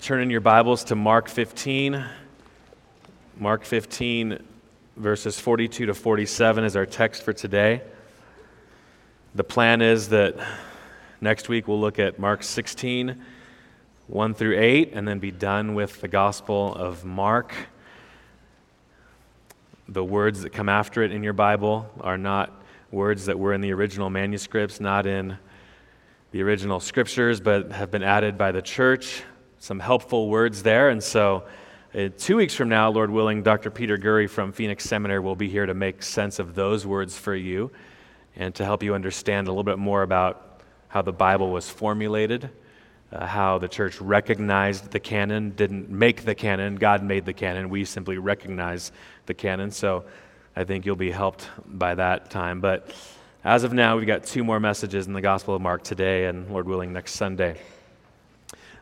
Turn in your Bibles to Mark 15. Mark 15, verses 42 to 47 is our text for today. The plan is that next week we'll look at Mark 16, 1 through 8, and then be done with the Gospel of Mark. The words that come after it in your Bible are not words that were in the original manuscripts, not in the original scriptures, but have been added by the church some helpful words there. And so, uh, two weeks from now, Lord willing, Dr. Peter Gurry from Phoenix Seminary will be here to make sense of those words for you and to help you understand a little bit more about how the Bible was formulated, uh, how the church recognized the canon, didn't make the canon, God made the canon. We simply recognize the canon. So, I think you'll be helped by that time. But as of now, we've got two more messages in the Gospel of Mark today, and Lord willing, next Sunday.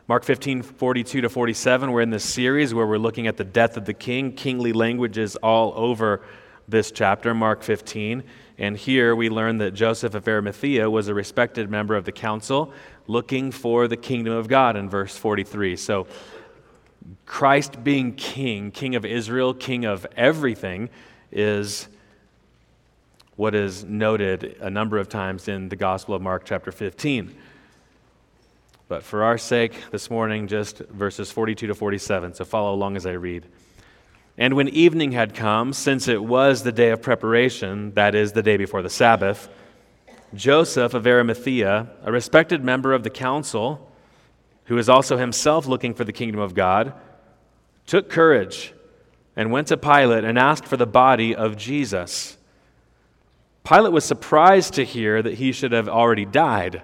Mark 15, 42 to 47, we're in this series where we're looking at the death of the king, kingly languages all over this chapter, Mark 15. And here we learn that Joseph of Arimathea was a respected member of the council looking for the kingdom of God in verse 43. So, Christ being king, king of Israel, king of everything, is what is noted a number of times in the Gospel of Mark, chapter 15. But for our sake, this morning, just verses 42 to 47. So follow along as I read. And when evening had come, since it was the day of preparation, that is, the day before the Sabbath, Joseph of Arimathea, a respected member of the council, who was also himself looking for the kingdom of God, took courage and went to Pilate and asked for the body of Jesus. Pilate was surprised to hear that he should have already died.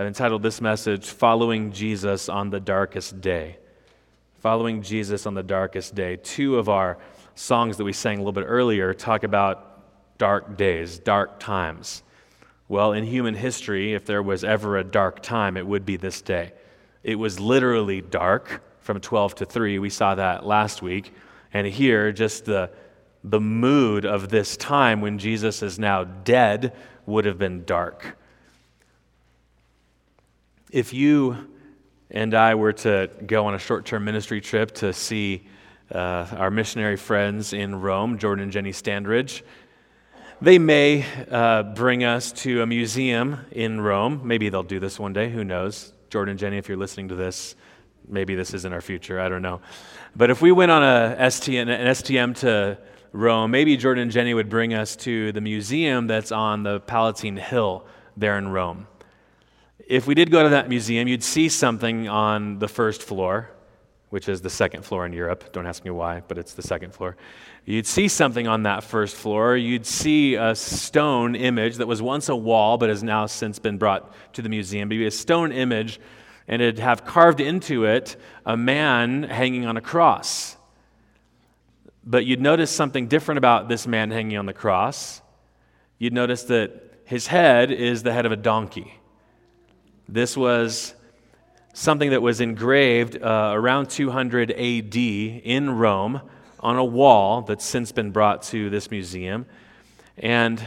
I've entitled this message, Following Jesus on the Darkest Day. Following Jesus on the Darkest Day. Two of our songs that we sang a little bit earlier talk about dark days, dark times. Well, in human history, if there was ever a dark time, it would be this day. It was literally dark from 12 to 3. We saw that last week. And here, just the, the mood of this time when Jesus is now dead would have been dark. If you and I were to go on a short term ministry trip to see uh, our missionary friends in Rome, Jordan and Jenny Standridge, they may uh, bring us to a museum in Rome. Maybe they'll do this one day. Who knows? Jordan and Jenny, if you're listening to this, maybe this isn't our future. I don't know. But if we went on a an STM to Rome, maybe Jordan and Jenny would bring us to the museum that's on the Palatine Hill there in Rome if we did go to that museum, you'd see something on the first floor, which is the second floor in Europe. Don't ask me why, but it's the second floor. You'd see something on that first floor. You'd see a stone image that was once a wall, but has now since been brought to the museum. It'd be a stone image, and it'd have carved into it a man hanging on a cross. But you'd notice something different about this man hanging on the cross. You'd notice that his head is the head of a donkey. This was something that was engraved uh, around 200 AD in Rome on a wall that's since been brought to this museum. And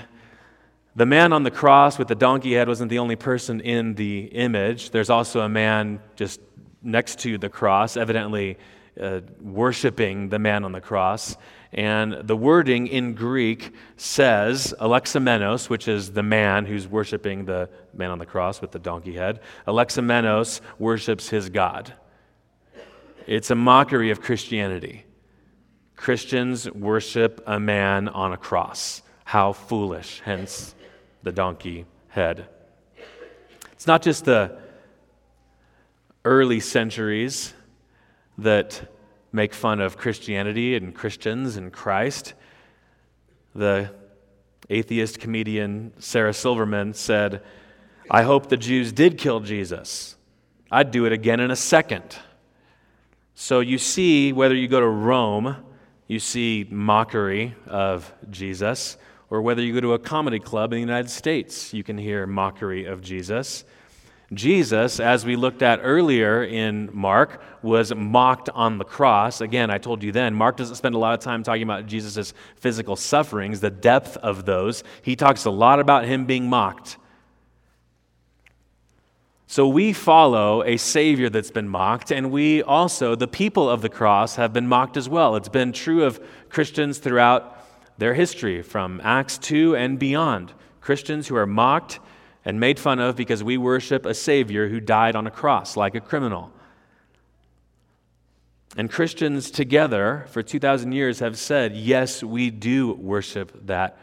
the man on the cross with the donkey head wasn't the only person in the image. There's also a man just next to the cross, evidently uh, worshiping the man on the cross. And the wording in Greek says Alexamenos, which is the man who's worshiping the man on the cross with the donkey head. Alexamenos worships his God. It's a mockery of Christianity. Christians worship a man on a cross. How foolish, hence the donkey head. It's not just the early centuries that make fun of Christianity and Christians and Christ. The atheist comedian Sarah Silverman said, I hope the Jews did kill Jesus. I'd do it again in a second. So you see, whether you go to Rome, you see mockery of Jesus, or whether you go to a comedy club in the United States, you can hear mockery of Jesus. Jesus, as we looked at earlier in Mark, was mocked on the cross. Again, I told you then, Mark doesn't spend a lot of time talking about Jesus' physical sufferings, the depth of those. He talks a lot about him being mocked. So we follow a Savior that's been mocked, and we also, the people of the cross, have been mocked as well. It's been true of Christians throughout their history, from Acts 2 and beyond. Christians who are mocked and made fun of because we worship a Savior who died on a cross like a criminal. And Christians together for 2,000 years have said, yes, we do worship that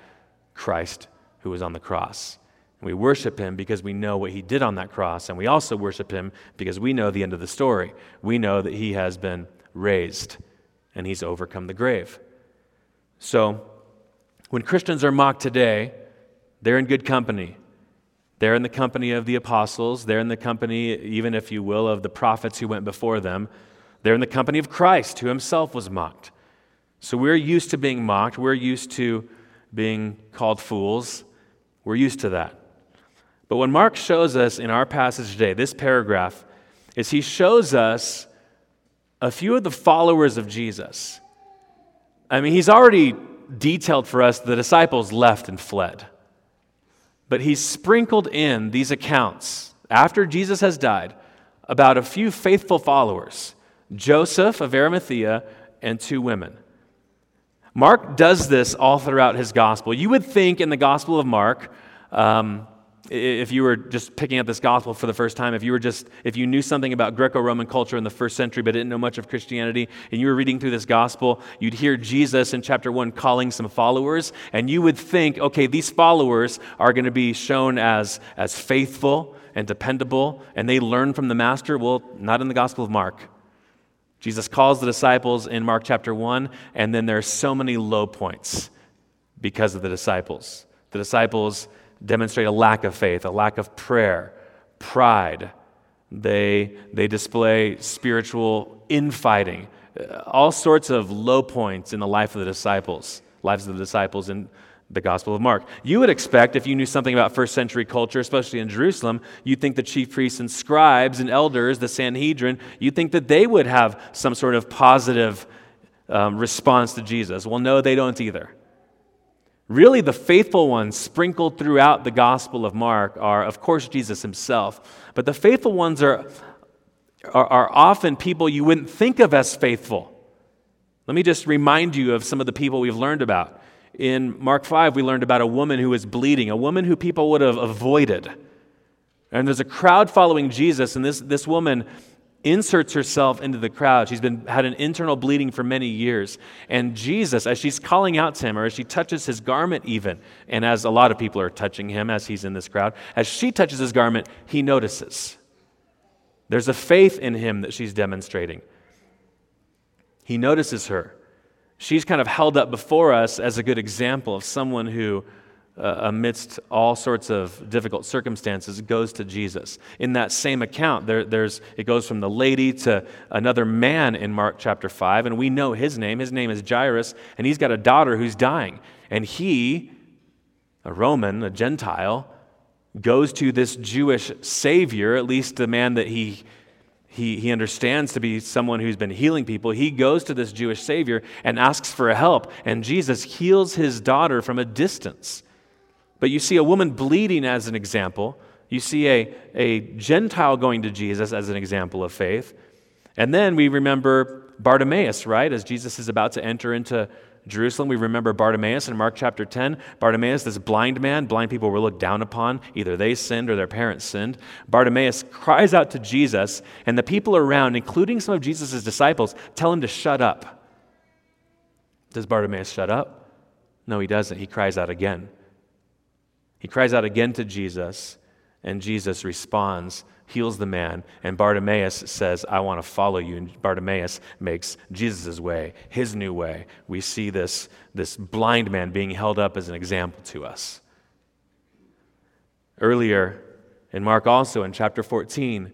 Christ who was on the cross. We worship him because we know what he did on that cross. And we also worship him because we know the end of the story. We know that he has been raised and he's overcome the grave. So, when Christians are mocked today, they're in good company. They're in the company of the apostles. They're in the company, even if you will, of the prophets who went before them. They're in the company of Christ, who himself was mocked. So we're used to being mocked. We're used to being called fools. We're used to that. But what Mark shows us in our passage today, this paragraph, is he shows us a few of the followers of Jesus. I mean, he's already detailed for us the disciples left and fled. But he's sprinkled in these accounts after Jesus has died about a few faithful followers Joseph of Arimathea and two women. Mark does this all throughout his gospel. You would think in the gospel of Mark, um, if you were just picking up this gospel for the first time, if you were just, if you knew something about Greco-Roman culture in the first century but didn't know much of Christianity, and you were reading through this gospel, you'd hear Jesus in chapter one calling some followers, and you would think, okay, these followers are going to be shown as, as faithful and dependable, and they learn from the master. Well, not in the gospel of Mark. Jesus calls the disciples in Mark chapter 1, and then there are so many low points because of the disciples. The disciples demonstrate a lack of faith, a lack of prayer, pride. They, they display spiritual infighting, uh, all sorts of low points in the life of the disciples, lives of the disciples in the Gospel of Mark. You would expect, if you knew something about first century culture, especially in Jerusalem, you'd think the chief priests and scribes and elders, the Sanhedrin, you'd think that they would have some sort of positive um, response to Jesus. Well, no, they don't either. Really, the faithful ones sprinkled throughout the Gospel of Mark are, of course, Jesus himself. But the faithful ones are, are, are, often people you wouldn't think of as faithful. Let me just remind you of some of the people we've learned about. In Mark 5, we learned about a woman who was bleeding, a woman who people would have avoided. And there's a crowd following Jesus, and this, this woman inserts herself into the crowd. She's been had an internal bleeding for many years. And Jesus, as she's calling out to him, or as she touches his garment even, and as a lot of people are touching him as he's in this crowd, as she touches his garment, he notices. There's a faith in him that she's demonstrating. He notices her. She's kind of held up before us as a good example of someone who uh, amidst all sorts of difficult circumstances goes to Jesus. In that same account, there, there's, it goes from the lady to another man in Mark chapter 5, and we know his name. His name is Jairus, and he's got a daughter who's dying. And he, a Roman, a Gentile, goes to this Jewish Savior, at least the man that he he, he understands to be someone who's been healing people. He goes to this Jewish Savior and asks for help, and Jesus heals his daughter from a distance. But you see a woman bleeding as an example. You see a, a Gentile going to Jesus as an example of faith. And then we remember Bartimaeus, right? As Jesus is about to enter into Jerusalem, we remember Bartimaeus in Mark chapter 10. Bartimaeus, this blind man, blind people were looked down upon. Either they sinned or their parents sinned. Bartimaeus cries out to Jesus, and the people around, including some of Jesus' disciples, tell him to shut up. Does Bartimaeus shut up? No, he doesn't. He cries out again. He cries out again to Jesus, and Jesus responds, heals the man, and Bartimaeus says, I want to follow you. And Bartimaeus makes Jesus' way, his new way. We see this, this blind man being held up as an example to us. Earlier in Mark, also in chapter 14,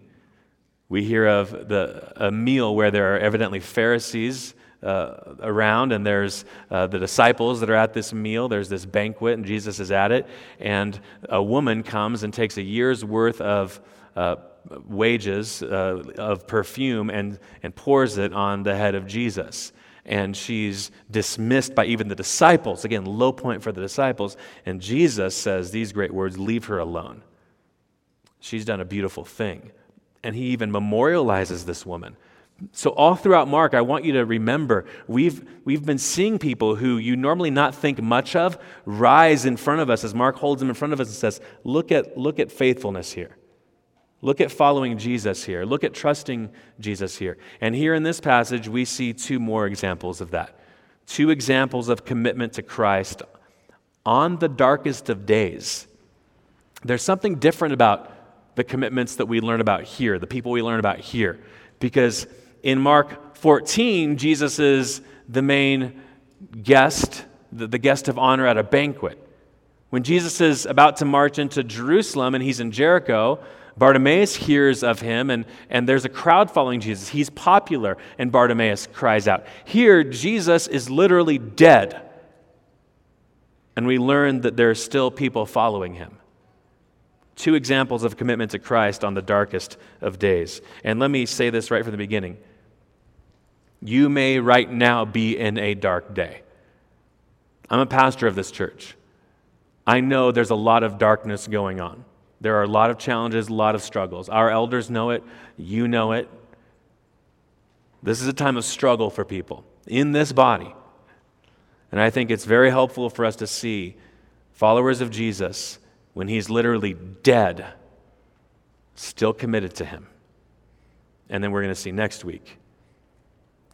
We hear of the, a meal where there are evidently Pharisees uh, around, and there's uh, the disciples that are at this meal. There's this banquet, and Jesus is at it. And a woman comes and takes a year's worth of uh, wages uh, of perfume and, and pours it on the head of Jesus. And she's dismissed by even the disciples. Again, low point for the disciples. And Jesus says these great words Leave her alone. She's done a beautiful thing. And he even memorializes this woman. So, all throughout Mark, I want you to remember we've, we've been seeing people who you normally not think much of rise in front of us as Mark holds them in front of us and says, Look at, look at faithfulness here. Look at following Jesus here. Look at trusting Jesus here. And here in this passage, we see two more examples of that. Two examples of commitment to Christ on the darkest of days. There's something different about the commitments that we learn about here, the people we learn about here. Because in Mark 14, Jesus is the main guest, the, guest of honor at a banquet. When Jesus is about to march into Jerusalem and he's in Jericho, Bartimaeus hears of him, and, and there's a crowd following Jesus. He's popular, and Bartimaeus cries out. Here, Jesus is literally dead. And we learn that there are still people following him. Two examples of commitment to Christ on the darkest of days. And let me say this right from the beginning. You may right now be in a dark day. I'm a pastor of this church. I know there's a lot of darkness going on. There are a lot of challenges, a lot of struggles. Our elders know it, you know it. This is a time of struggle for people in this body. And I think it's very helpful for us to see followers of Jesus when he's literally dead, still committed to him. And then we're going to see next week,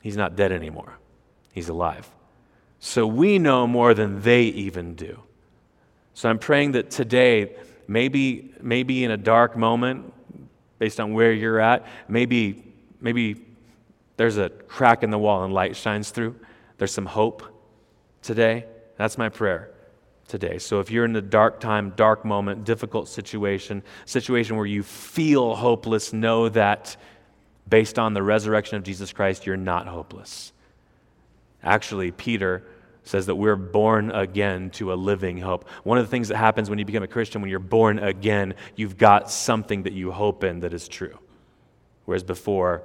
he's not dead anymore, he's alive. So we know more than they even do. So I'm praying that today, maybe, maybe in a dark moment, based on where you're at, maybe, maybe there's a crack in the wall and light shines through. There's some hope today. That's my prayer today. So if you're in a dark time, dark moment, difficult situation, situation where you feel hopeless, know that based on the resurrection of Jesus Christ, you're not hopeless. Actually, Peter says that we're born again to a living hope. One of the things that happens when you become a Christian, when you're born again, you've got something that you hope in that is true. Whereas before,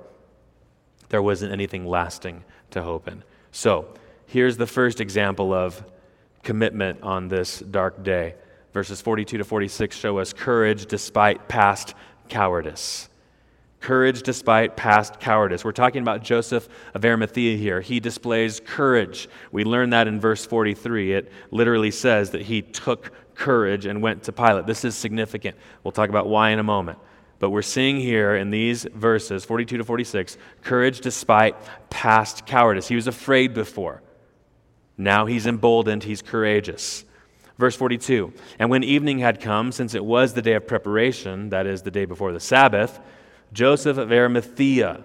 there wasn't anything lasting to hope in. So, here's the first example of commitment on this dark day. Verses 42 to 46 show us courage despite past cowardice. Courage despite past cowardice. We're talking about Joseph of Arimathea here. He displays courage. We learn that in verse 43. It literally says that he took courage and went to Pilate. This is significant. We'll talk about why in a moment. But we're seeing here in these verses, 42 to 46, courage despite past cowardice. He was afraid before. Now he's emboldened, he's courageous. Verse 42 And when evening had come, since it was the day of preparation, that is, the day before the Sabbath, Joseph of Arimathea,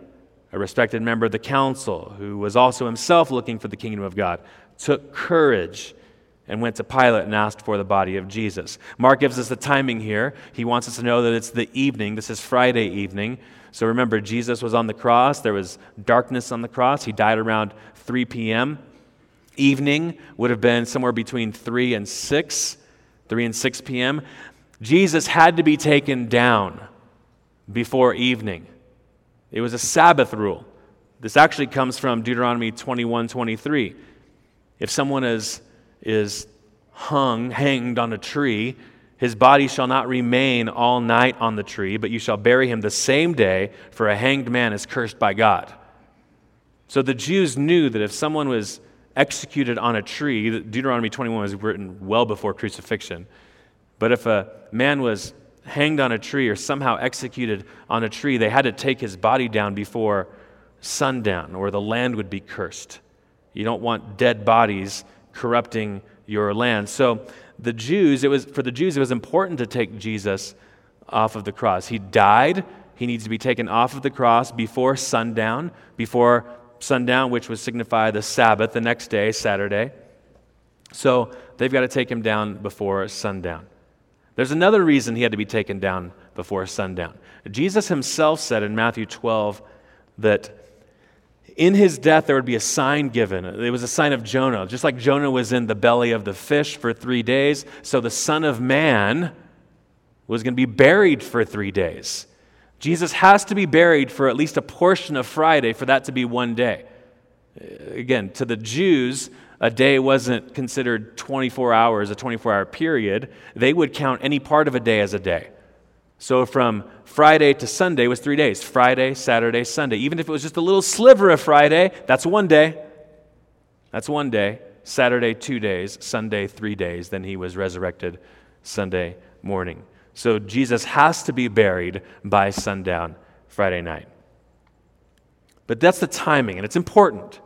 a respected member of the council, who was also himself looking for the kingdom of God, took courage and went to Pilate and asked for the body of Jesus. Mark gives us the timing here. He wants us to know that it's the evening. This is Friday evening. So remember, Jesus was on the cross. There was darkness on the cross. He died around 3 p.m. Evening would have been somewhere between 3 and 6, 3 and 6 p.m. Jesus had to be taken down before evening. It was a Sabbath rule. This actually comes from Deuteronomy 21 23. If someone is, is hung, hanged on a tree, his body shall not remain all night on the tree, but you shall bury him the same day, for a hanged man is cursed by God. So the Jews knew that if someone was executed on a tree, Deuteronomy 21 was written well before crucifixion. But if a man was hanged on a tree or somehow executed on a tree, they had to take his body down before sundown or the land would be cursed. You don't want dead bodies corrupting your land. So the Jews, it was for the Jews it was important to take Jesus off of the cross. He died, he needs to be taken off of the cross before sundown, before sundown, which would signify the Sabbath, the next day, Saturday. So they've got to take him down before sundown. There's another reason he had to be taken down before sundown. Jesus himself said in Matthew 12 that in his death there would be a sign given. It was a sign of Jonah. Just like Jonah was in the belly of the fish for three days, so the Son of Man was going to be buried for three days. Jesus has to be buried for at least a portion of Friday for that to be one day. Again, to the Jews, a day wasn't considered 24 hours, a 24 hour period. They would count any part of a day as a day. So from Friday to Sunday was three days Friday, Saturday, Sunday. Even if it was just a little sliver of Friday, that's one day. That's one day. Saturday, two days. Sunday, three days. Then he was resurrected Sunday morning. So Jesus has to be buried by sundown Friday night. But that's the timing, and it's important.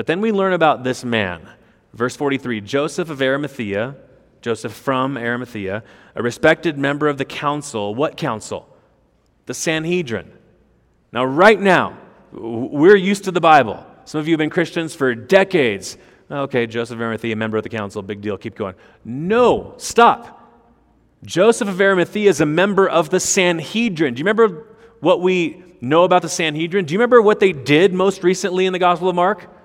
But then we learn about this man. Verse 43 Joseph of Arimathea, Joseph from Arimathea, a respected member of the council. What council? The Sanhedrin. Now, right now, we're used to the Bible. Some of you have been Christians for decades. Okay, Joseph of Arimathea, member of the council, big deal, keep going. No, stop. Joseph of Arimathea is a member of the Sanhedrin. Do you remember what we know about the Sanhedrin? Do you remember what they did most recently in the Gospel of Mark?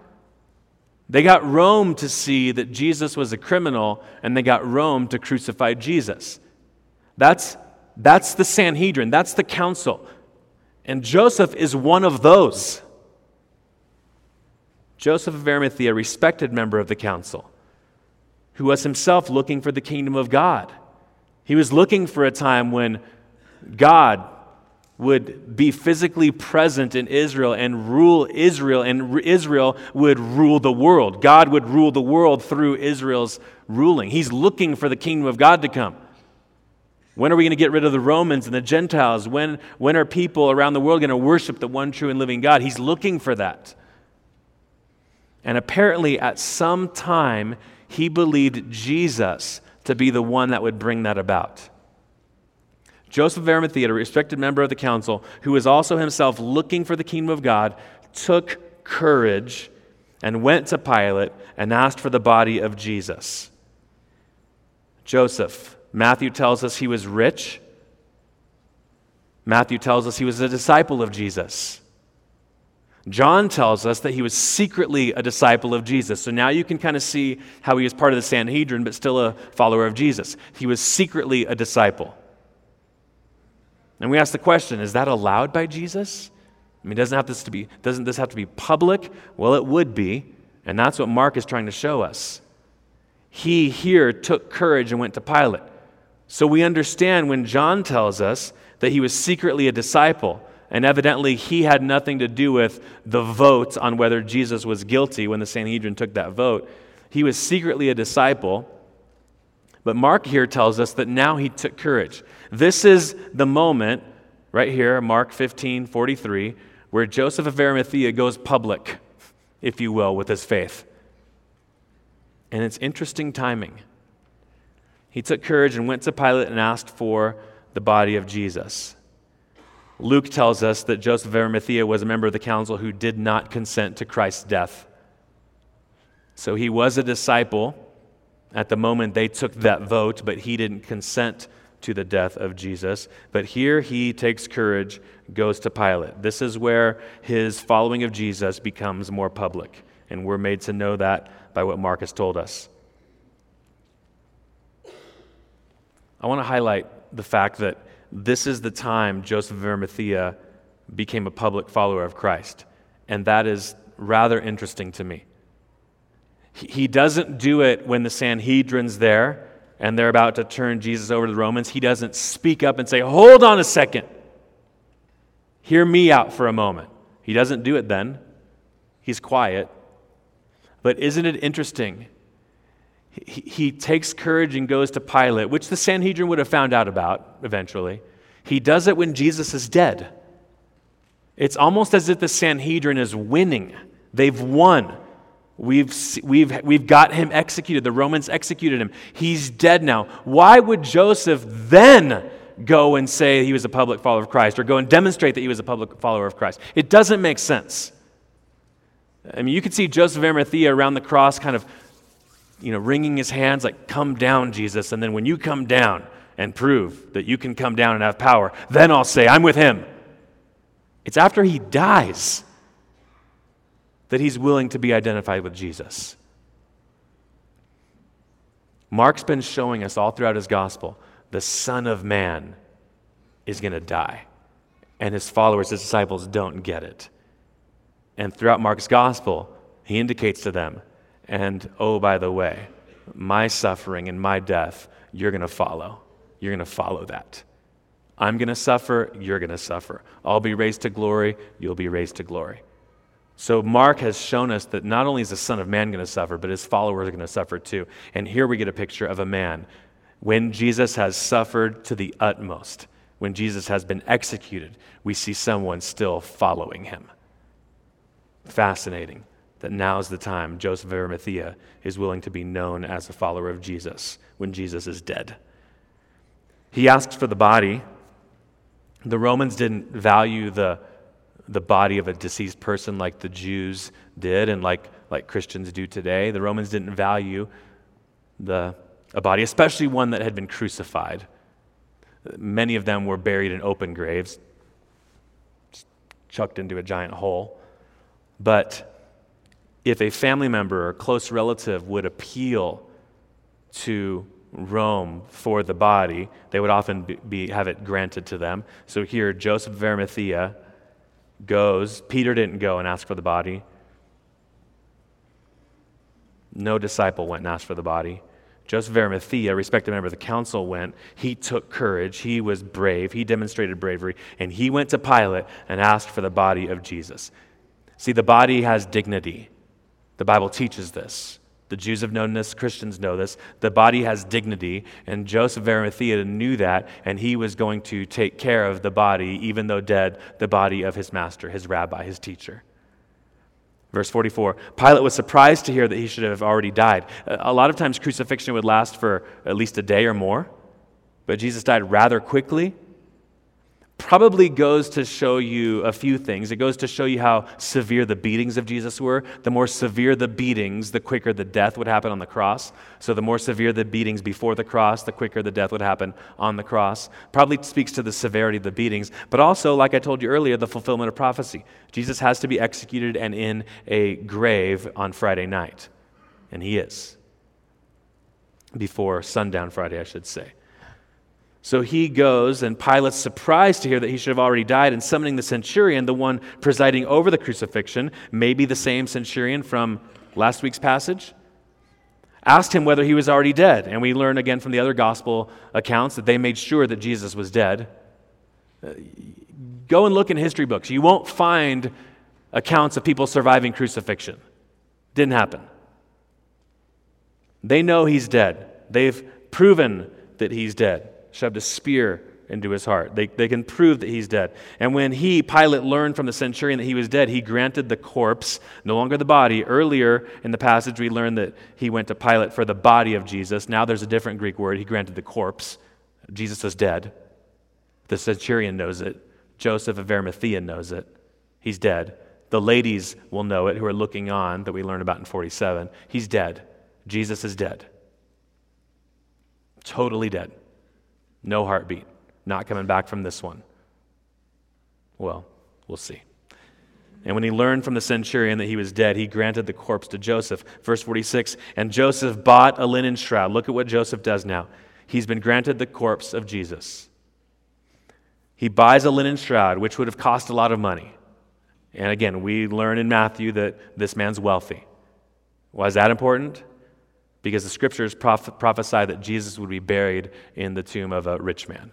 They got Rome to see that Jesus was a criminal, and they got Rome to crucify Jesus. That's, that's the Sanhedrin, that's the council. And Joseph is one of those. Joseph of Arimathea, a respected member of the council, who was himself looking for the kingdom of God. He was looking for a time when God would be physically present in Israel and rule Israel, and Israel would rule the world. God would rule the world through Israel's ruling. He's looking for the kingdom of God to come. When are we going to get rid of the Romans and the Gentiles? When, when are people around the world going to worship the one true and living God? He's looking for that. And apparently, at some time, he believed Jesus to be the one that would bring that about. Joseph of Arimathea, a respected member of the council, who was also himself looking for the kingdom of God, took courage and went to Pilate and asked for the body of Jesus. Joseph, Matthew tells us he was rich. Matthew tells us he was a disciple of Jesus. John tells us that he was secretly a disciple of Jesus. So now you can kind of see how he was part of the Sanhedrin, but still a follower of Jesus. He was secretly a disciple. And we ask the question is that allowed by Jesus? I mean, doesn't, have this to be, doesn't this have to be public? Well, it would be. And that's what Mark is trying to show us. He here took courage and went to Pilate. So we understand when John tells us that he was secretly a disciple and evidently, he had nothing to do with the vote on whether Jesus was guilty when the Sanhedrin took that vote. He was secretly a disciple. But Mark here tells us that now he took courage. This is the moment, right here, Mark 15 43, where Joseph of Arimathea goes public, if you will, with his faith. And it's interesting timing. He took courage and went to Pilate and asked for the body of Jesus. Luke tells us that Joseph of Arimathea was a member of the council who did not consent to Christ's death. So he was a disciple at the moment they took that vote, but he didn't consent to the death of Jesus. But here he takes courage, goes to Pilate. This is where his following of Jesus becomes more public. And we're made to know that by what Mark has told us. I want to highlight the fact that this is the time Joseph of Arimathea became a public follower of Christ. And that is rather interesting to me. He doesn't do it when the Sanhedrin's there and they're about to turn Jesus over to the Romans. He doesn't speak up and say, Hold on a second. Hear me out for a moment. He doesn't do it then. He's quiet. But isn't it interesting he, he takes courage and goes to Pilate, which the Sanhedrin would have found out about eventually. He does it when Jesus is dead. It's almost as if the Sanhedrin is winning. They've won. We've, we've, we've got him executed. The Romans executed him. He's dead now. Why would Joseph then go and say he was a public follower of Christ or go and demonstrate that he was a public follower of Christ? It doesn't make sense. I mean, you could see Joseph Arimathea around the cross kind of you know, wringing his hands like, Come down, Jesus. And then when you come down, and prove that you can come down and have power, then I'll say, I'm with him. It's after he dies that he's willing to be identified with Jesus. Mark's been showing us all throughout his gospel the Son of Man is going to die. And his followers, his disciples, don't get it. And throughout Mark's gospel, he indicates to them, and oh, by the way, my suffering and my death, you're going to follow. You're going to follow that. I'm going to suffer, you're going to suffer. I'll be raised to glory, you'll be raised to glory. So, Mark has shown us that not only is the Son of Man going to suffer, but his followers are going to suffer too. And here we get a picture of a man when Jesus has suffered to the utmost, when Jesus has been executed, we see someone still following him. Fascinating that now is the time Joseph of Arimathea is willing to be known as a follower of Jesus when Jesus is dead. He asks for the body. The Romans didn't value the, the body of a deceased person like the Jews did and like, like Christians do today. The Romans didn't value the, a body, especially one that had been crucified. Many of them were buried in open graves, chucked into a giant hole. But if a family member or close relative would appeal to Rome for the body, they would often be, have it granted to them. So here, Joseph of Arimathea goes. Peter didn't go and ask for the body. No disciple went and asked for the body. Joseph of Arimathea, a respected member of the council, went. He took courage. He was brave. He demonstrated bravery. And he went to Pilate and asked for the body of Jesus. See, the body has dignity. The Bible teaches this. The Jews have known this, Christians know this. The body has dignity, and Joseph of Arimathea knew that, and he was going to take care of the body, even though dead, the body of his master, his rabbi, his teacher. Verse 44 Pilate was surprised to hear that he should have already died. A lot of times, crucifixion would last for at least a day or more, but Jesus died rather quickly probably goes to show you a few things. It goes to show you how severe the beatings of Jesus were. The more severe the beatings, the quicker the death would happen on the cross. So, the more severe the beatings before the cross, the quicker the death would happen on the cross. Probably speaks to the severity of the beatings, but also, like I told you earlier, the fulfillment of prophecy. Jesus has to be executed and in a grave on Friday night. And he is. Before sundown Friday, I should say. So he goes, and Pilate's surprised to hear that he should have already died, and summoning the centurion, the one presiding over the crucifixion, maybe the same centurion from last week's passage, asked him whether he was already dead. And we learn again from the other gospel accounts that they made sure that Jesus was dead. Go and look in history books. You won't find accounts of people surviving crucifixion. Didn't happen. They know he's dead, they've proven that he's dead shoved a spear into his heart. They, they can prove that he's dead. And when he, Pilate, learned from the centurion that he was dead, he granted the corpse, no longer the body. Earlier in the passage, we learned that he went to Pilate for the body of Jesus. Now there's a different Greek word. He granted the corpse. Jesus is dead. The centurion knows it. Joseph of Arimathea knows it. He's dead. The ladies will know it who are looking on that we learn about in 47. He's dead. Jesus is dead. Totally dead. No heartbeat. Not coming back from this one. Well, we'll see. And when he learned from the centurion that he was dead, he granted the corpse to Joseph. Verse 46 And Joseph bought a linen shroud. Look at what Joseph does now. He's been granted the corpse of Jesus. He buys a linen shroud, which would have cost a lot of money. And again, we learn in Matthew that this man's wealthy. Why is that important? Because the scriptures proph- prophesy that Jesus would be buried in the tomb of a rich man,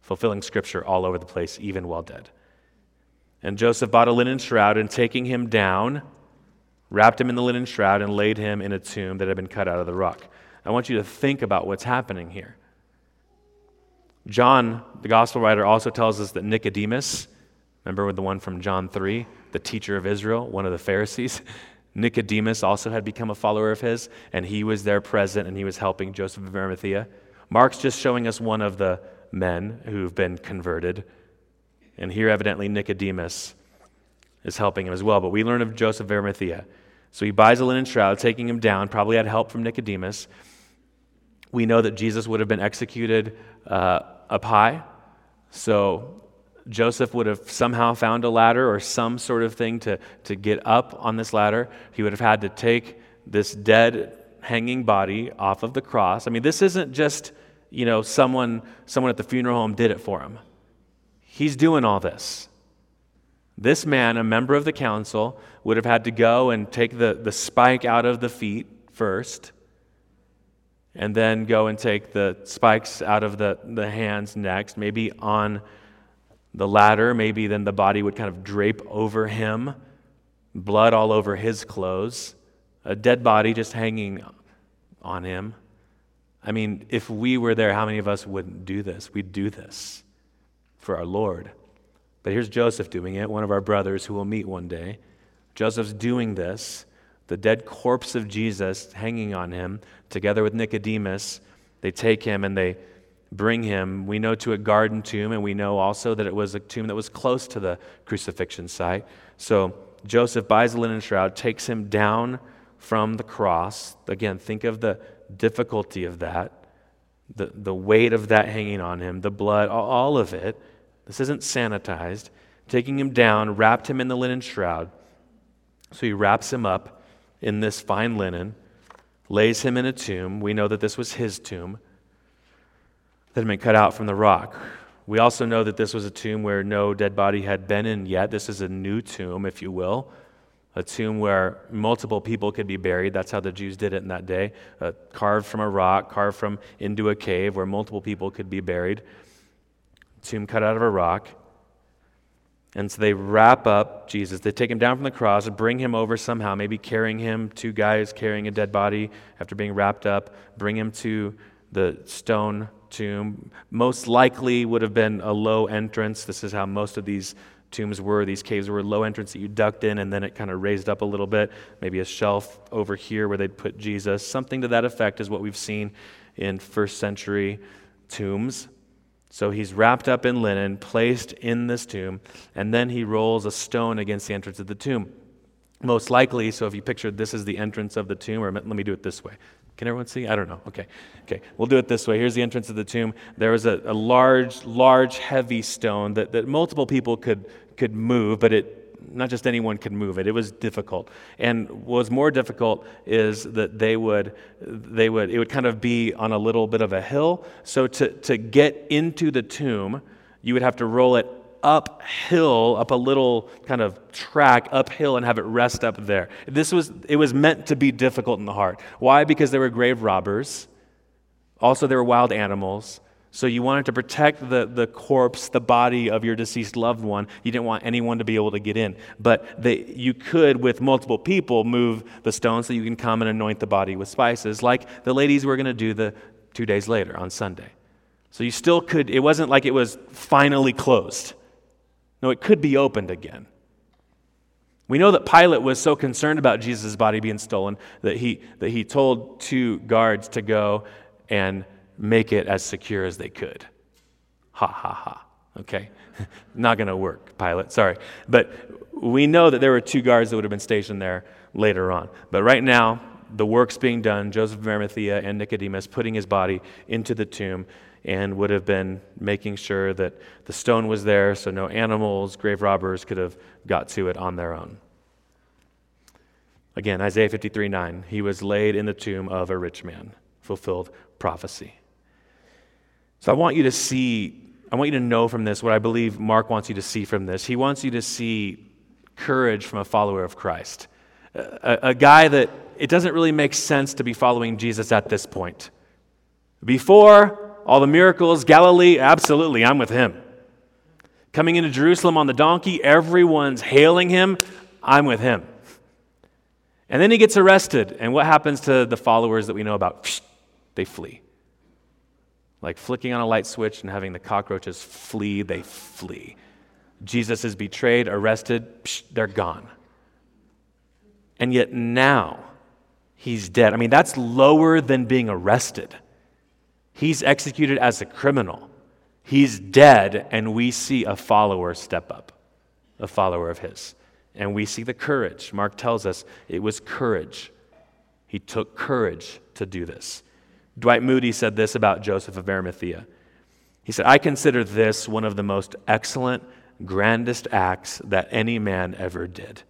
fulfilling scripture all over the place, even while dead. And Joseph bought a linen shroud and taking him down, wrapped him in the linen shroud and laid him in a tomb that had been cut out of the rock. I want you to think about what's happening here. John, the gospel writer, also tells us that Nicodemus, remember the one from John 3, the teacher of Israel, one of the Pharisees, Nicodemus also had become a follower of his, and he was there present and he was helping Joseph of Arimathea. Mark's just showing us one of the men who've been converted. And here, evidently, Nicodemus is helping him as well. But we learn of Joseph of Arimathea. So he buys a linen shroud, taking him down, probably had help from Nicodemus, We know that Jesus would have been executed uh, up high. So Joseph would have somehow found a ladder or some sort of thing to, to get up on this ladder. He would have had to take this dead, hanging body off of the cross. I mean, this isn't just, you know, someone, someone at the funeral home did it for him. He's doing all this. This man, a member of the council, would have had to go and take the, the spike out of the feet first, and then go and take the spikes out of the, the hands next, maybe on the ladder, maybe then the body would kind of drape over him, blood all over his clothes, a dead body just hanging on him. I mean, if we were there, how many of us wouldn't do this? We'd do this for our Lord. But here's Joseph doing it, one of our brothers who we'll meet one day. Joseph's doing this, the dead corpse of Jesus hanging on him, together with Nicodemus. They take him and they bring him, we know, to a garden tomb, and we know also that it was a tomb that was close to the crucifixion site. So Joseph buys a linen shroud, takes him down from the cross. Again, think of the difficulty of that, the, the weight of that hanging on him, the blood, all of it. This isn't sanitized. Taking him down, wrapped him in the linen shroud. So he wraps him up in this fine linen, lays him in a tomb. We know that this was his tomb that had been cut out from the rock. We also know that this was a tomb where no dead body had been in yet. This is a new tomb, if you will, a tomb where multiple people could be buried. That's how the Jews did it in that day. Uh, carved from a rock, carved from into a cave where multiple people could be buried. Tomb cut out of a rock. And so they wrap up Jesus. They take him down from the cross, bring him over somehow, maybe carrying him, two guys carrying a dead body after being wrapped up, bring him to the stone tomb. Most likely would have been a low entrance. This is how most of these tombs were. These caves were low entrance that you ducked in and then it kind of raised up a little bit. Maybe a shelf over here where they'd put Jesus. Something to that effect is what we've seen in first century tombs. So he's wrapped up in linen, placed in this tomb, and then he rolls a stone against the entrance of the tomb. Most likely, so if you pictured this is the entrance of the tomb, or let me do it this way. Can everyone see? I don't know. Okay. Okay. We'll do it this way. Here's the entrance of the tomb. There was a, a large, large, heavy stone that, that multiple people could, could move, but it not just anyone could move it. It was difficult. And what was more difficult is that they would, they would, it would kind of be on a little bit of a hill. So to, to get into the tomb, you would have to roll it uphill, up a little kind of track uphill and have it rest up there. This was, it was meant to be difficult in the heart. Why? Because there were grave robbers. Also, there were wild animals. So you wanted to protect the, the corpse, the body of your deceased loved one. You didn't want anyone to be able to get in. But they, you could, with multiple people, move the stone so you can come and anoint the body with spices, like the ladies were going to do the two days later on Sunday. So you still could, it wasn't like it was finally closed. No, it could be opened again. We know that Pilate was so concerned about Jesus' body being stolen that he, that he told two guards to go and make it as secure as they could. Ha ha ha. Okay? Not going to work, Pilate. Sorry. But we know that there were two guards that would have been stationed there later on. But right now, the work's being done. Joseph of Arimathea and Nicodemus putting his body into the tomb and would have been making sure that the stone was there so no animals, grave robbers could have got to it on their own. Again, Isaiah 53 9, he was laid in the tomb of a rich man, fulfilled prophecy. So I want you to see, I want you to know from this what I believe Mark wants you to see from this. He wants you to see courage from a follower of Christ. A, a guy that it doesn't really make sense to be following Jesus at this point. Before, all the miracles, Galilee, absolutely, I'm with him. Coming into Jerusalem on the donkey, everyone's hailing him, I'm with him. And then he gets arrested, and what happens to the followers that we know about? They flee. Like flicking on a light switch and having the cockroaches flee, they flee. Jesus is betrayed, arrested, they're gone. And yet now, he's dead. I mean, that's lower than being arrested. He's executed as a criminal. He's dead, and we see a follower step up, a follower of his. And we see the courage. Mark tells us it was courage. He took courage to do this. Dwight Moody said this about Joseph of Arimathea. He said, I consider this one of the most excellent, grandest acts that any man ever did.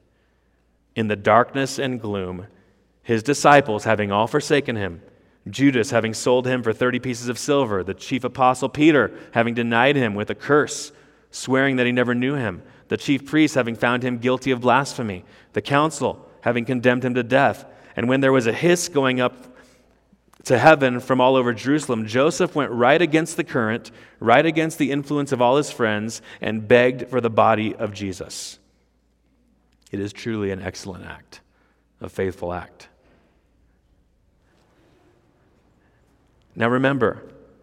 In the darkness and gloom, his disciples having all forsaken him, Judas having sold him for 30 pieces of silver, the chief apostle Peter having denied him with a curse, swearing that he never knew him, the chief priests having found him guilty of blasphemy, the council having condemned him to death. And when there was a hiss going up to heaven from all over Jerusalem, Joseph went right against the current, right against the influence of all his friends, and begged for the body of Jesus. It is truly an excellent act, a faithful act. Now remember,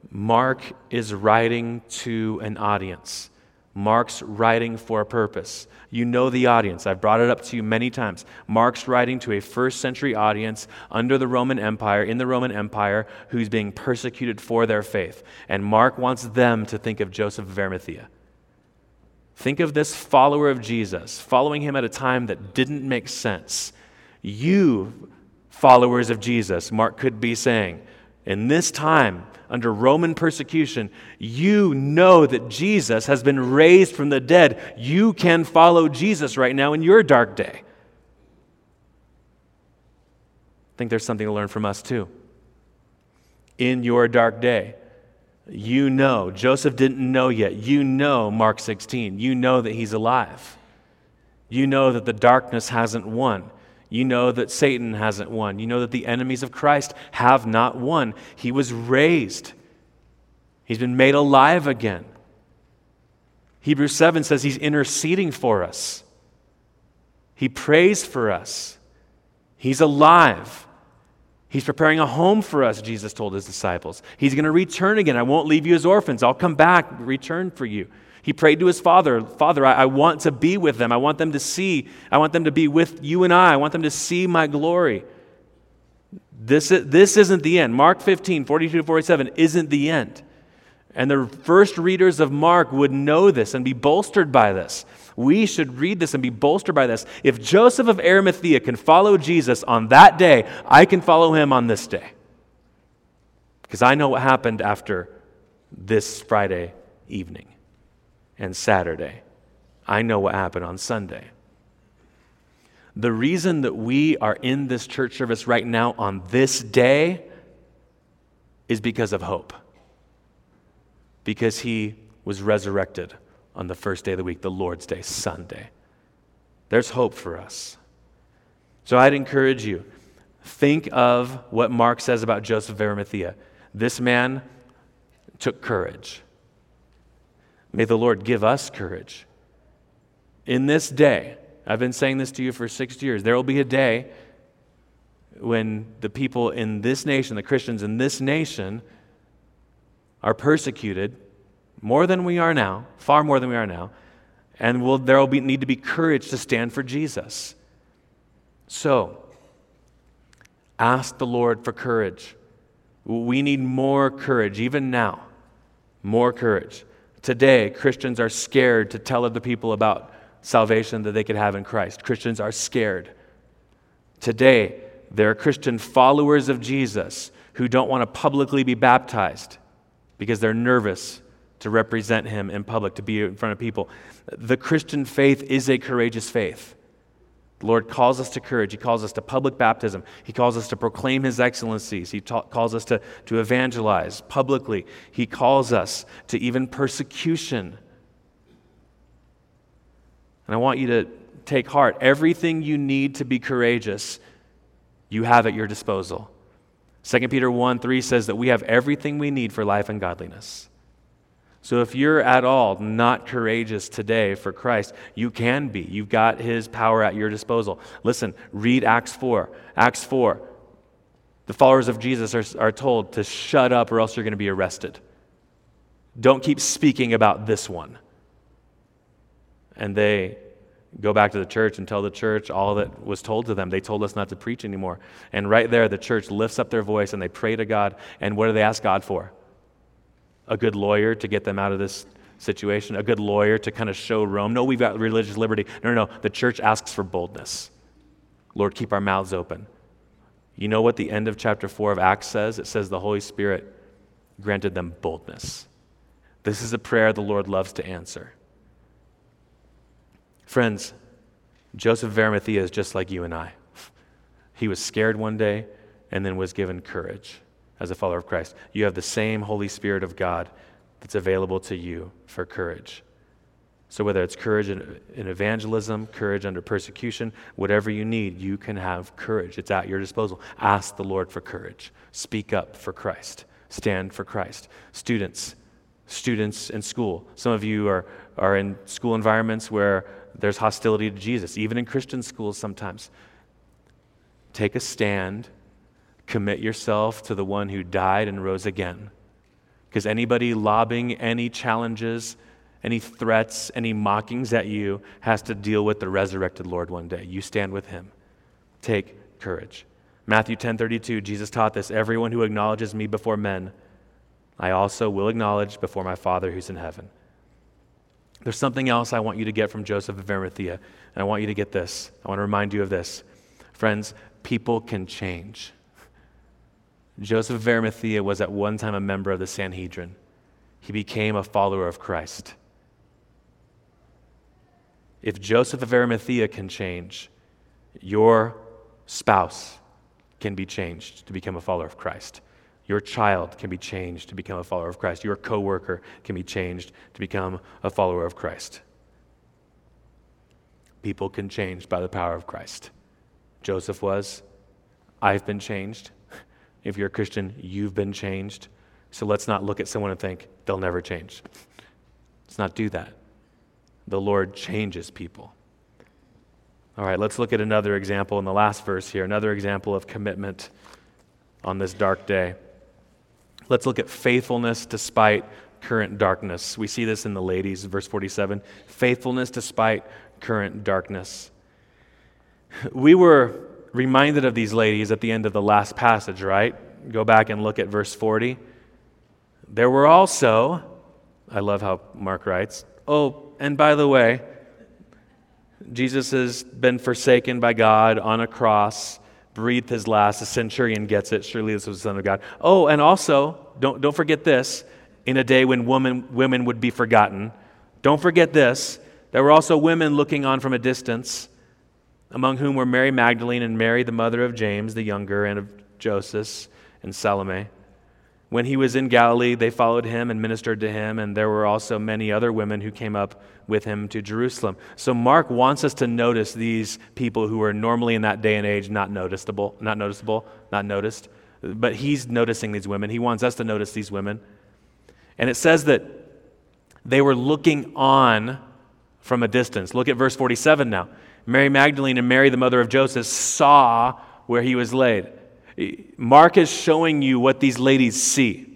Mark is writing to an audience. Mark's writing for a purpose. You know the audience. I've brought it up to you many times. Mark's writing to a first century audience under the Roman Empire, in the Roman Empire, who's being persecuted for their faith. And Mark wants them to think of Joseph of Arimathea. Think of this follower of Jesus, following him at a time that didn't make sense. You, followers of Jesus, Mark could be saying, in this time, under Roman persecution, you know that Jesus has been raised from the dead. You can follow Jesus right now in your dark day. I think there's something to learn from us too. In your dark day, you know, Joseph didn't know yet. You know Mark 16. You know that he's alive. You know that the darkness hasn't won. You know that Satan hasn't won. You know that the enemies of Christ have not won. He was raised, he's been made alive again. Hebrews 7 says he's interceding for us, he prays for us, he's alive. He's preparing a home for us, Jesus told his disciples. He's going to return again. I won't leave you as orphans. I'll come back, return for you. He prayed to his father, Father, I, I, want to be with them. I want them to see. I want them to be with you and I. I want them to see my glory. This, this isn't the end. Mark 15, 42 to 47 isn't the end. And the first readers of Mark would know this and be bolstered by this. We should read this and be bolstered by this. If Joseph of Arimathea can follow Jesus on that day, I can follow him on this day. Because I know what happened after this Friday evening and Saturday. I know what happened on Sunday. The reason that we are in this church service right now on this day is because of hope. Because he was resurrected on the first day of the week, the Lord's Day, Sunday. There's hope for us. So I'd encourage you think of what Mark says about Joseph of Arimathea. This man took courage. May the Lord give us courage. In this day, I've been saying this to you for six years, there will be a day when the people in this nation, the Christians in this nation, are persecuted more than we are now, far more than we are now, and will, there will be, need to be courage to stand for Jesus. So, ask the Lord for courage. We need more courage, even now. More courage. Today, Christians are scared to tell other people about salvation that they could have in Christ. Christians are scared. Today, there are Christian followers of Jesus who don't want to publicly be baptized because they're nervous to represent him in public, to be in front of people. The Christian faith is a courageous faith. The Lord calls us to courage. He calls us to public baptism. He calls us to proclaim His excellencies. He ta- calls us to, to evangelize publicly. He calls us to even persecution. And I want you to take heart. Everything you need to be courageous, you have at your disposal. 2 Peter 1 3 says that we have everything we need for life and godliness. So if you're at all not courageous today for Christ, you can be. You've got his power at your disposal. Listen, read Acts 4. Acts 4. The followers of Jesus are, are told to shut up or else you're going to be arrested. Don't keep speaking about this one. And they go back to the church and tell the church all that was told to them. They told us not to preach anymore. And right there, the church lifts up their voice and they pray to God. And what do they ask God for? A good lawyer to get them out of this situation, a good lawyer to kind of show Rome, no, we've got religious liberty. No, no, no. The church asks for boldness. Lord, keep our mouths open. You know what the end of chapter 4 of Acts says? It says the Holy Spirit granted them boldness. This is a prayer the Lord loves to answer. Friends, Joseph of Arimathea is just like you and I. He was scared one day and then was given courage as a follower of Christ. You have the same Holy Spirit of God that's available to you for courage. So, whether it's courage in, in, evangelism, courage under persecution, whatever you need, you can have courage. It's at your disposal. Ask the Lord for courage. Speak up for Christ. Stand for Christ. Students, students in school. Some of you are, are in school environments where there's hostility to Jesus, even in Christian schools sometimes. Take a stand, commit yourself to the one who died and rose again. Because anybody lobbing any challenges, any threats, any mockings at you has to deal with the resurrected Lord one day. You stand with him. Take courage. Matthew 10:32 Jesus taught this, everyone who acknowledges me before men, I also will acknowledge before my Father who's in heaven. There's something else I want you to get from Joseph of Arimathea, and I want you to get this. I want to remind you of this. Friends, people can change. Joseph of Arimathea was at one time a member of the Sanhedrin. He became a follower of Christ. If Joseph of Arimathea can change, your spouse can be changed to become a follower of Christ. Your child can be changed to become a follower of Christ. Your coworker can be changed to become a follower of Christ. People can change by the power of Christ. Joseph was. I've been changed. If you're a Christian, you've been changed. So let's not look at someone and think they'll never change. Let's not do that. The Lord changes people. All right, let's look at another example in the last verse here, another example of commitment on this dark day. Let's look at faithfulness despite current darkness. We see this in the ladies, verse 47. Faithfulness despite current darkness. We were reminded of these ladies at the end of the last passage, right? Go back and look at verse 40. There were also, I love how Mark writes, oh, and by the way, Jesus has been forsaken by God on a cross breathed his last. The centurion gets it. Surely this was the Son of God. Oh, and also, don't, don't forget this in a day when woman, women would be forgotten. Don't forget this. There were also women looking on from a distance, among whom were Mary Magdalene and Mary, the mother of James the younger, and of Joseph and Salome. When he was in Galilee, they followed him and ministered to him, and there were also many other women who came up with him to Jerusalem. So Mark wants us to notice these people who were normally in that day and age not noticeable, not noticeable, not noticed. But he's noticing these women. He wants us to notice these women. And it says that they were looking on from a distance. Look at verse 47 now. Mary Magdalene and Mary, the mother of Joseph, saw where he was laid. Mark is showing you what these ladies see.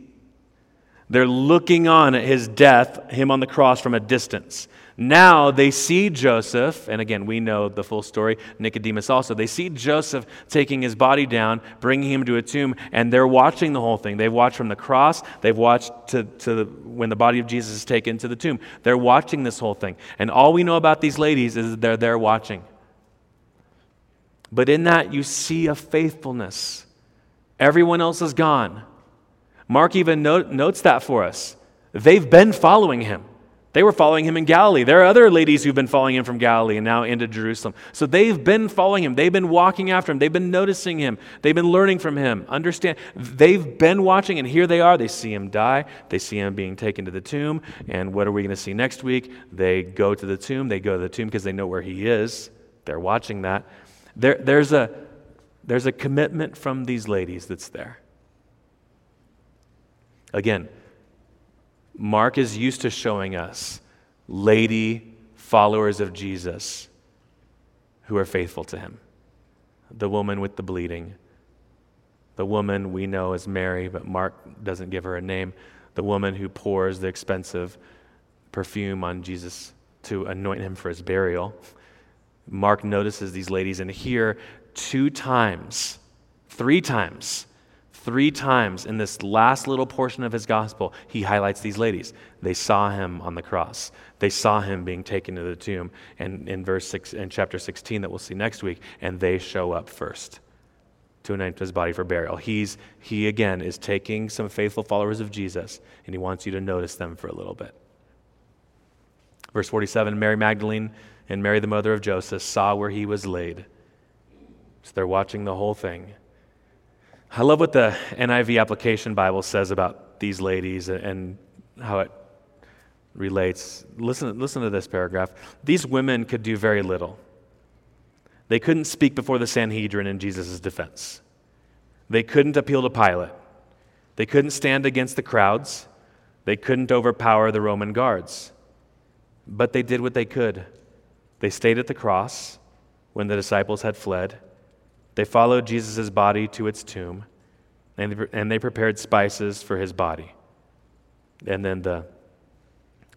They're looking on at his death, him on the cross from a distance. Now they see Joseph, and again, we know the full story, Nicodemus also. They see Joseph taking his body down, bringing him to a tomb, and they're watching the whole thing. They've watched from the cross, they've watched to, to the, when the body of Jesus is taken to the tomb. They're watching this whole thing. And all we know about these ladies is that they're there watching. But in that, you see a faithfulness Everyone else is gone. Mark even note, notes that for us. They've been following him. They were following him in Galilee. There are other ladies who've been following him from Galilee and now into Jerusalem. So they've been following him. They've been walking after him. They've been noticing him. They've been learning from him. Understand? They've been watching, and here they are. They see him die. They see him being taken to the tomb. And what are we going to see next week? They go to the tomb. They go to the tomb because they know where he is. They're watching that. There, there's a there's a commitment from these ladies that's there. Again, Mark is used to showing us lady followers of Jesus who are faithful to him. The woman with the bleeding, the woman we know as Mary, but Mark doesn't give her a name, the woman who pours the expensive perfume on Jesus to anoint him for his burial. Mark notices these ladies, and here two times, three times, three times in this last little portion of his gospel, he highlights these ladies. They saw him on the cross. They saw him being taken to the tomb. And in verse six, in chapter 16 that we'll see next week, and they show up first. to anoint his body for burial. He's, he, again, is taking some faithful followers of Jesus, and he wants you to notice them for a little bit. Verse 47 Mary Magdalene and Mary, the mother of Joseph, saw where he was laid. So they're watching the whole thing. I love what the NIV application Bible says about these ladies and how it relates. Listen, listen to this paragraph. These women could do very little. They couldn't speak before the Sanhedrin in Jesus' defense. They couldn't appeal to Pilate. They couldn't stand against the crowds. They couldn't overpower the Roman guards. But they did what they could. They stayed at the cross when the disciples had fled. They followed Jesus' body to its tomb, and they prepared spices for his body. And then the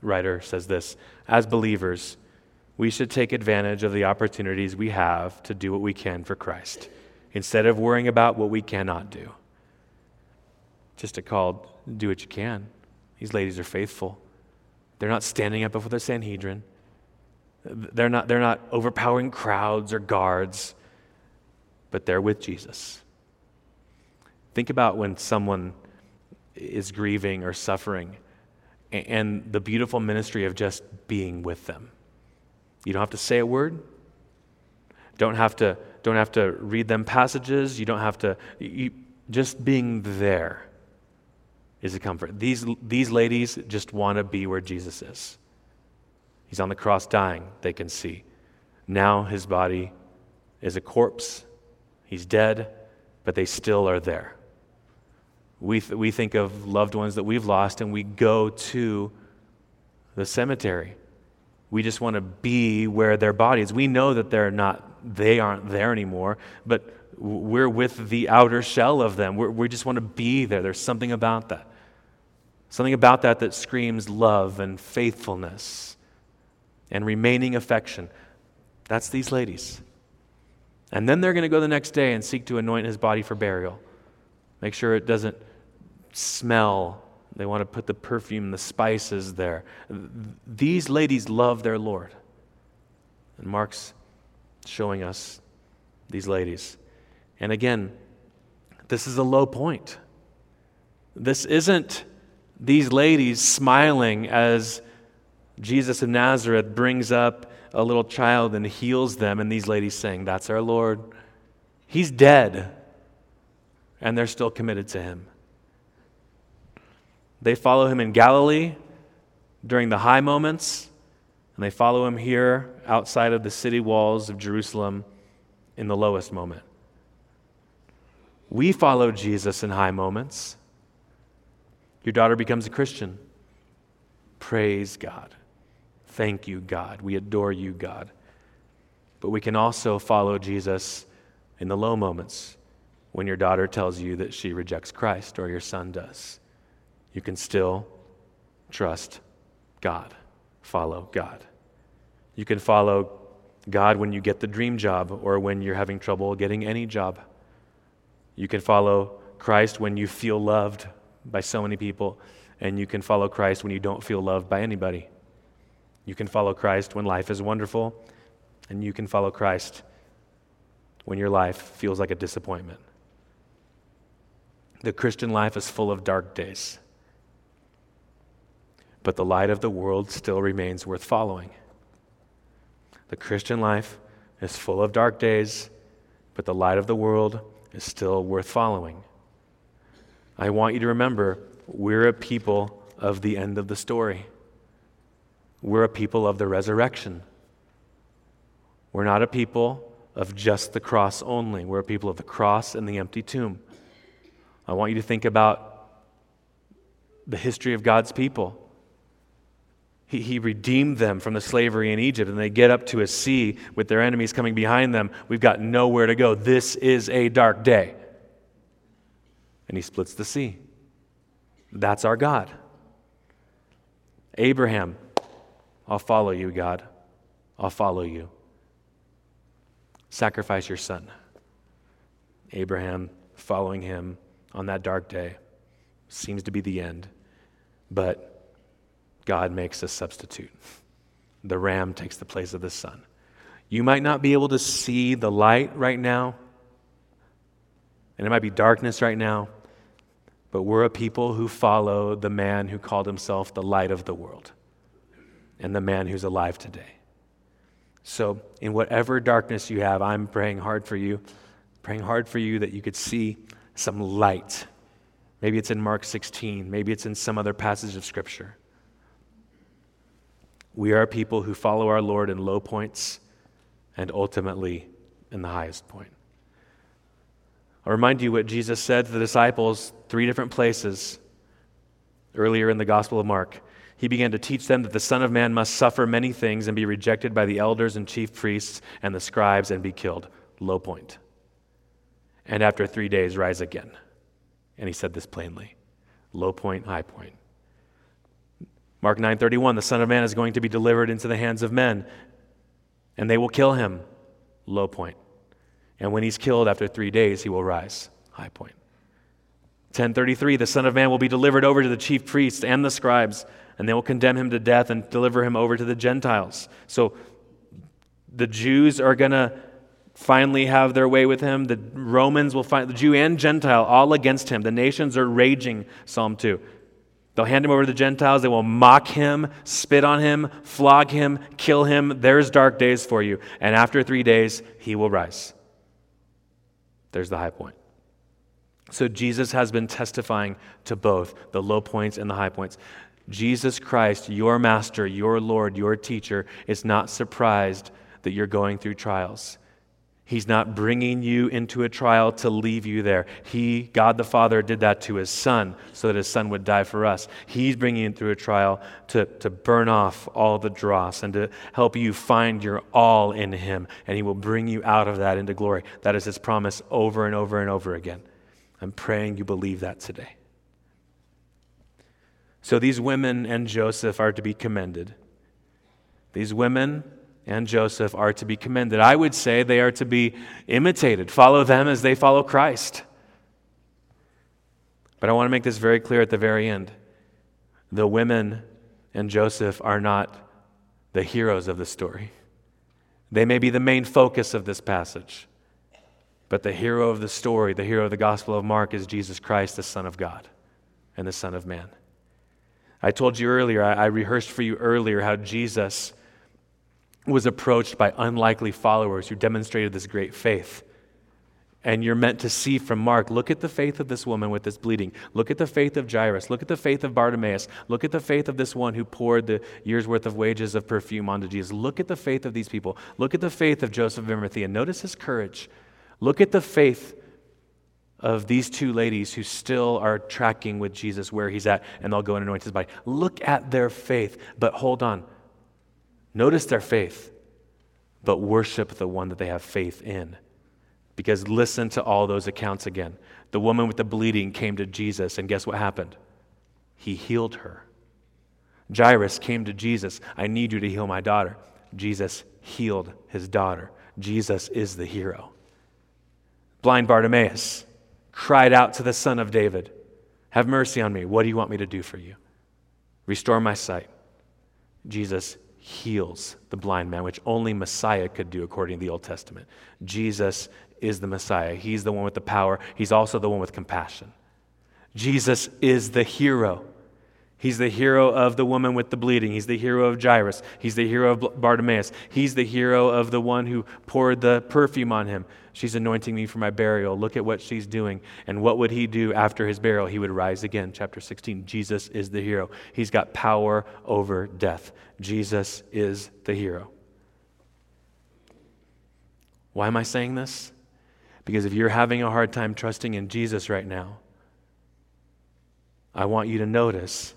writer says this As believers, we should take advantage of the opportunities we have to do what we can for Christ instead of worrying about what we cannot do. Just a call do what you can. These ladies are faithful. They're not standing up before the Sanhedrin. They're not, they're not overpowering crowds or guards, but they're with Jesus. Think about when someone is grieving or suffering and the beautiful ministry of just being with them. You don't have to say a word. Don't have to, don't have to read them passages. You don't have to, you, just being there is a comfort. These, these ladies just want to be where Jesus is. He's on the cross dying, they can see. Now his body is a corpse. He's dead, but they still are there. We, th- we think of loved ones that we've lost and we go to the cemetery. We just want to be where their bodies. We know that they're not, they aren't there anymore, but we're with the outer shell of them. We're, we just want to be there. There's something about that. Something about that that screams love and faithfulness and remaining affection. That's these ladies. And then they're going to go the next day and seek to anoint his body for burial. Make sure it doesn't smell. They want to put the perfume, the spices there. These ladies love their Lord. And Mark's showing us these ladies. And again, this is a low point. This isn't these ladies smiling as Jesus of Nazareth brings up a little child and heals them, and these ladies saying, That's our Lord. He's dead. And they're still committed to him. They follow him in Galilee during the high moments, and they follow him here outside of the city walls of Jerusalem in the lowest moment. We follow Jesus in high moments. Your daughter becomes a Christian. Praise God. Thank you, God. We adore you, God. But we can also follow Jesus in the low moments when your daughter tells you that she rejects Christ or your son does you can still trust God, follow God. You can follow God when you get the dream job or when you're having trouble getting any job. You can follow Christ when you feel loved by so many people, and you can follow Christ when you don't feel loved by anybody. You can follow Christ when life is wonderful, and you can follow Christ when your life feels like a disappointment. The Christian life is full of dark days but the light of the world still remains worth following. The Christian life is full of dark days, but the light of the world is still worth following. I want you to remember we're a people of the end of the story. We're a people of the resurrection. We're not a people of just the cross only. We're a people of the cross and the empty tomb. I want you to think about the history of God's people. He, he redeemed them from the slavery in Egypt, and they get up to a sea with their enemies coming behind them. We've got nowhere to go. This is a dark day. And he splits the sea. That's our God. Abraham, I'll follow you, God. I'll follow you. Sacrifice your son. Abraham following him on that dark day seems to be the end. But God makes a substitute. The ram takes the place of the son. You might not be able to see the light right now, And it might be darkness right now, but we're a people who follow the man who called himself the light of the world and the man who's alive today. So, in whatever darkness you have, I'm praying hard for you, praying hard for you that you could see some light. Maybe it's in Mark 16, maybe it's in some other passage of Scripture. We are people who follow our Lord in low points and ultimately in the highest point. I'll remind you what Jesus said to the disciples three different places earlier in the Gospel of Mark. He began to teach them that the Son of Man must suffer many things and be rejected by the elders and chief priests and the scribes and be killed. Low point. And after three days, rise again. And he said this plainly low point, high point. Mark 9:31 the son of man is going to be delivered into the hands of men and they will kill him low point. point and when he's killed after 3 days he will rise high point point 1033 the son of man will be delivered over to the chief priests and the scribes and they will condemn him to death and deliver him over to the gentiles so the jews are going to finally have their way with him the romans will find the jew and gentile all against him the nations are raging psalm 2 They'll hand him over to the Gentiles. They will mock him, spit on him, flog him, kill him. There's dark days for you. And after three days, he will rise. There's the high point. So Jesus has been testifying to both the low points and the high points. Jesus Christ, your master, your Lord, your teacher, is not surprised that you're going through trials. He's not bringing you into a trial to leave you there. He, God the Father, did that to his Son so that his Son would die for us. He's bringing you through a trial to, to burn off all the dross and to help you find your all in him. And he will bring you out of that into glory. That is his promise over and over and over again. I'm praying you believe that today. So these women and Joseph are to be commended. These women and Joseph are to be commended. I would say they are to be imitated. Follow them as they follow Christ. But I want to make this very clear at the very end. The women and Joseph are not the heroes of the story. They may be the main focus of this passage. But the hero of the story, the hero of the Gospel of Mark, is Jesus Christ, the Son of God and the Son of Man. I told you earlier, I, I rehearsed for you earlier how Jesus was approached by unlikely followers who demonstrated this great faith. And you're meant to see from Mark look at the faith of this woman with this bleeding. Look at the faith of Jairus. Look at the faith of Bartimaeus. Look at the faith of this one who poured the year's worth of wages of perfume onto Jesus. Look at the faith of these people. Look at the faith of Joseph of Arimathea. Notice his courage. Look at the faith of these two ladies who still are tracking with Jesus where he's at, and they'll go and anoint his body. Look at their faith. But hold on. Notice their faith, but worship the one that they have faith in. Because listen to all those accounts again. The woman with the bleeding came to Jesus, and guess what happened? He healed her. Jairus came to Jesus, I need you to heal my daughter. Jesus healed his daughter. Jesus is the hero. Blind Bartimaeus cried out to the Son of David, Have mercy on me. What do you want me to do for you? Restore my sight. Jesus heals the blind man, which only Messiah could do according to the Old Testament. Jesus is the Messiah. He's the one with the power, He's also the one with compassion. Jesus is the hero. He's the hero of the woman with the bleeding. He's the hero of Jairus. He's the hero of Bartimaeus. He's the hero of the one who poured the perfume on him. She's anointing me for my burial. Look at what she's doing. And what would he do after his burial? He would rise again. Chapter 16 Jesus is the hero. He's got power over death. Jesus is the hero. Why am I saying this? Because if you're having a hard time trusting in Jesus right now, I want you to notice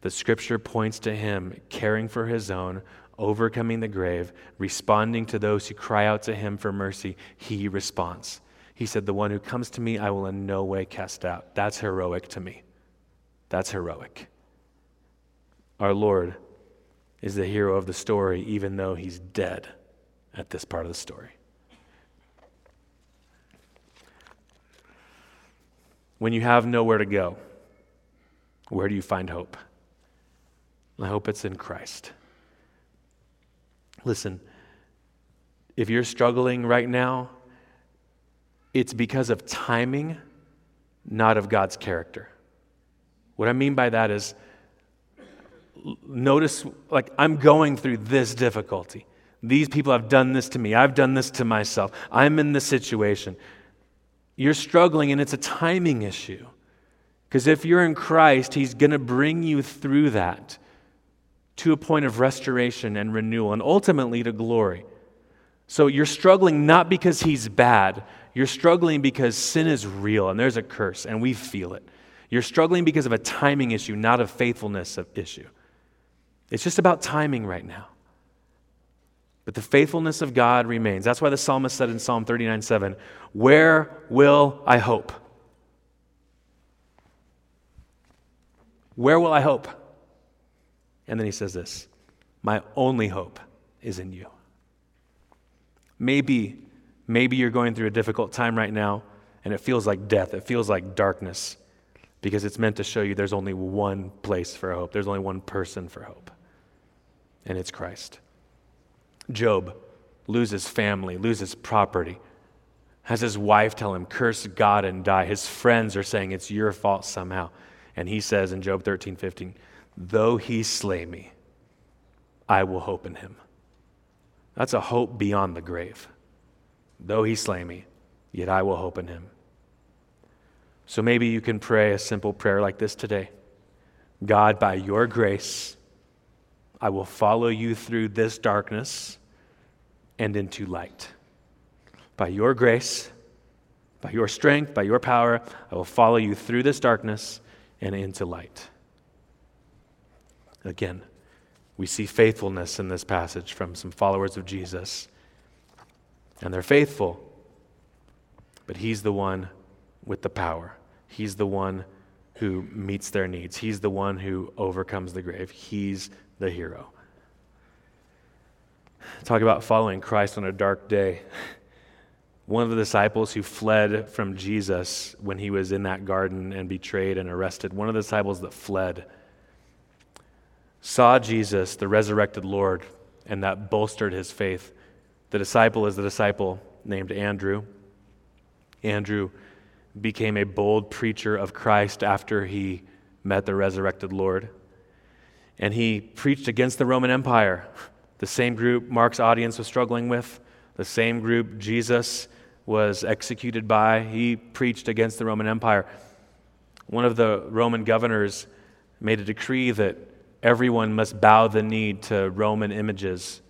the scripture points to him caring for his own, overcoming the grave, responding to those who cry out to him for mercy. He responds. He said, The one who comes to me, I will in no way cast out. That's heroic to me. That's heroic. Our Lord is the hero of the story, even though he's dead at this part of the story. When you have nowhere to go, where do you find hope? I hope it's in Christ. Listen, if you're struggling right now, it's because of timing, not of God's character. What I mean by that is notice, like, I'm going through this difficulty. These people have done this to me. I've done this to myself. I'm in this situation. You're struggling, and it's a timing issue. Because if you're in Christ, He's going to bring you through that to a point of restoration and renewal, and ultimately to glory. So you're struggling not because He's bad, you're struggling because sin is real, and there's a curse, and we feel it. You're struggling because of a timing issue, not a faithfulness issue. It's just about timing right now. But the faithfulness of God remains. That's why the psalmist said in Psalm 39 7, Where will I hope? Where will I hope? And then he says this My only hope is in you. Maybe, maybe you're going through a difficult time right now and it feels like death, it feels like darkness because it's meant to show you there's only one place for hope, there's only one person for hope, and it's Christ. Job loses family, loses property, has his wife tell him, Curse God and die. His friends are saying it's your fault somehow. And he says in Job 13, 15, Though he slay me, I will hope in him. That's a hope beyond the grave. Though he slay me, yet I will hope in him. So maybe you can pray a simple prayer like this today God, by your grace, I will follow you through this darkness and into light. By your grace, by your strength, by your power, I will follow you through this darkness and into light. Again, we see faithfulness in this passage from some followers of Jesus. And they're faithful, but He's the one with the power. He's the one who meets their needs. He's the one who overcomes the grave. He's the hero. Talk about following Christ on a dark day. One of the disciples who fled from Jesus when he was in that garden and betrayed and arrested, one of the disciples that fled, saw Jesus, the resurrected Lord, and that bolstered his faith. The disciple is the disciple named Andrew. Andrew became a bold preacher of Christ after he met the resurrected Lord. And he preached against the Roman Empire, the same group Mark's audience was struggling with, the same group Jesus was executed by. He preached against the Roman Empire. One of the Roman governors made a decree that everyone must bow the knee to Roman images.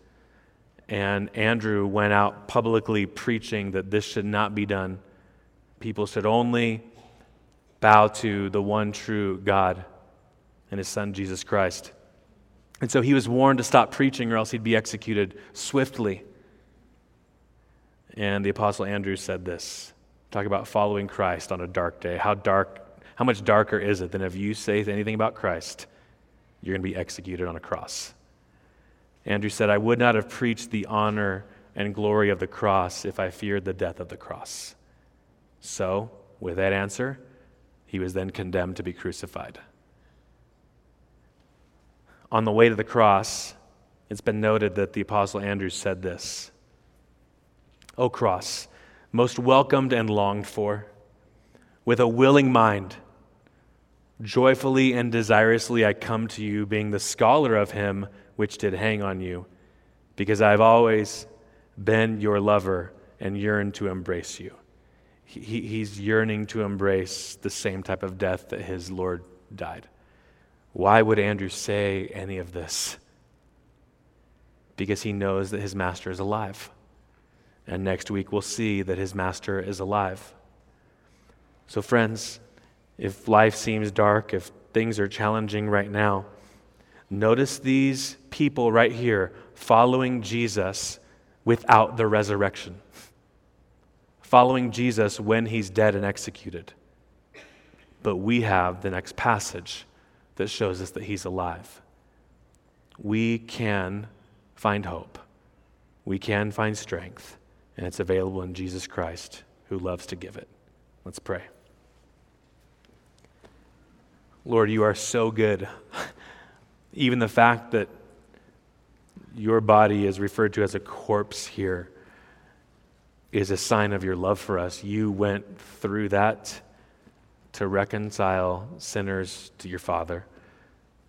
And Andrew went out publicly preaching that this should not be done. People should only bow to the one true God and his son, Jesus Christ. And so he was warned to stop preaching or else he'd be executed swiftly. And the apostle Andrew said this talk about following Christ on a dark day. How dark, how much darker is it than if you say anything about Christ, you're going to be executed on a cross? Andrew said, I would not have preached the honor and glory of the cross if I feared the death of the cross. So, with that answer, he was then condemned to be crucified. On the way to the cross, it's been noted that the Apostle Andrew said this O cross, most welcomed and longed for, with a willing mind, joyfully and desirously I come to you, being the scholar of him which did hang on you, because I have always been your lover and yearned to embrace you he, he's yearning to embrace the same type of death that his Lord died. Why would Andrew say any of this? Because he knows that his master is alive. And next week we'll see that his master is alive. So, friends, if life seems dark, if things are challenging right now, notice these people right here following Jesus without the resurrection following Jesus when he's dead and executed. But we have the next passage that shows us that he's alive. We can find hope, we can find strength, and it's available in Jesus Christ who loves to give it. Let's pray. Lord, you are so good. Even the fact that your body is referred to as a corpse here is a sign of your love for us. You went through that to reconcile sinners to your Father.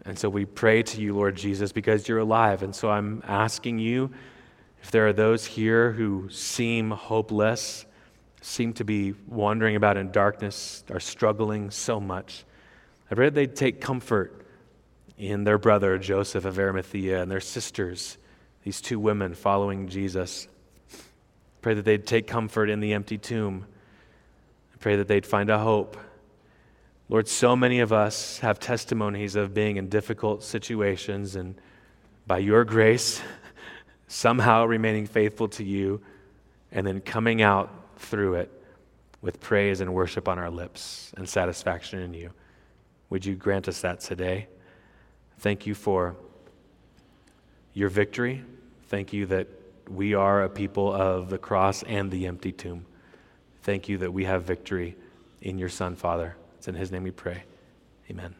And so we pray to you, Lord Jesus, because you're alive. And so I'm asking you if there are those here who seem hopeless, seem to be wandering about in darkness, are struggling so much, I pray that they'd take comfort in their brother Joseph of Arimathea and their sisters, these two women following Jesus. Pray that they'd take comfort in the empty tomb. I pray that they'd find a hope. Lord, so many of us have testimonies of being in difficult situations, and by your grace, somehow remaining faithful to you, and then coming out through it with praise and worship on our lips and satisfaction in you. Would you grant us that today? Thank you for your victory. Thank you that we are a people of the cross and the empty tomb. Thank you that we have victory in your Son, Father. It's in His name we pray. Amen.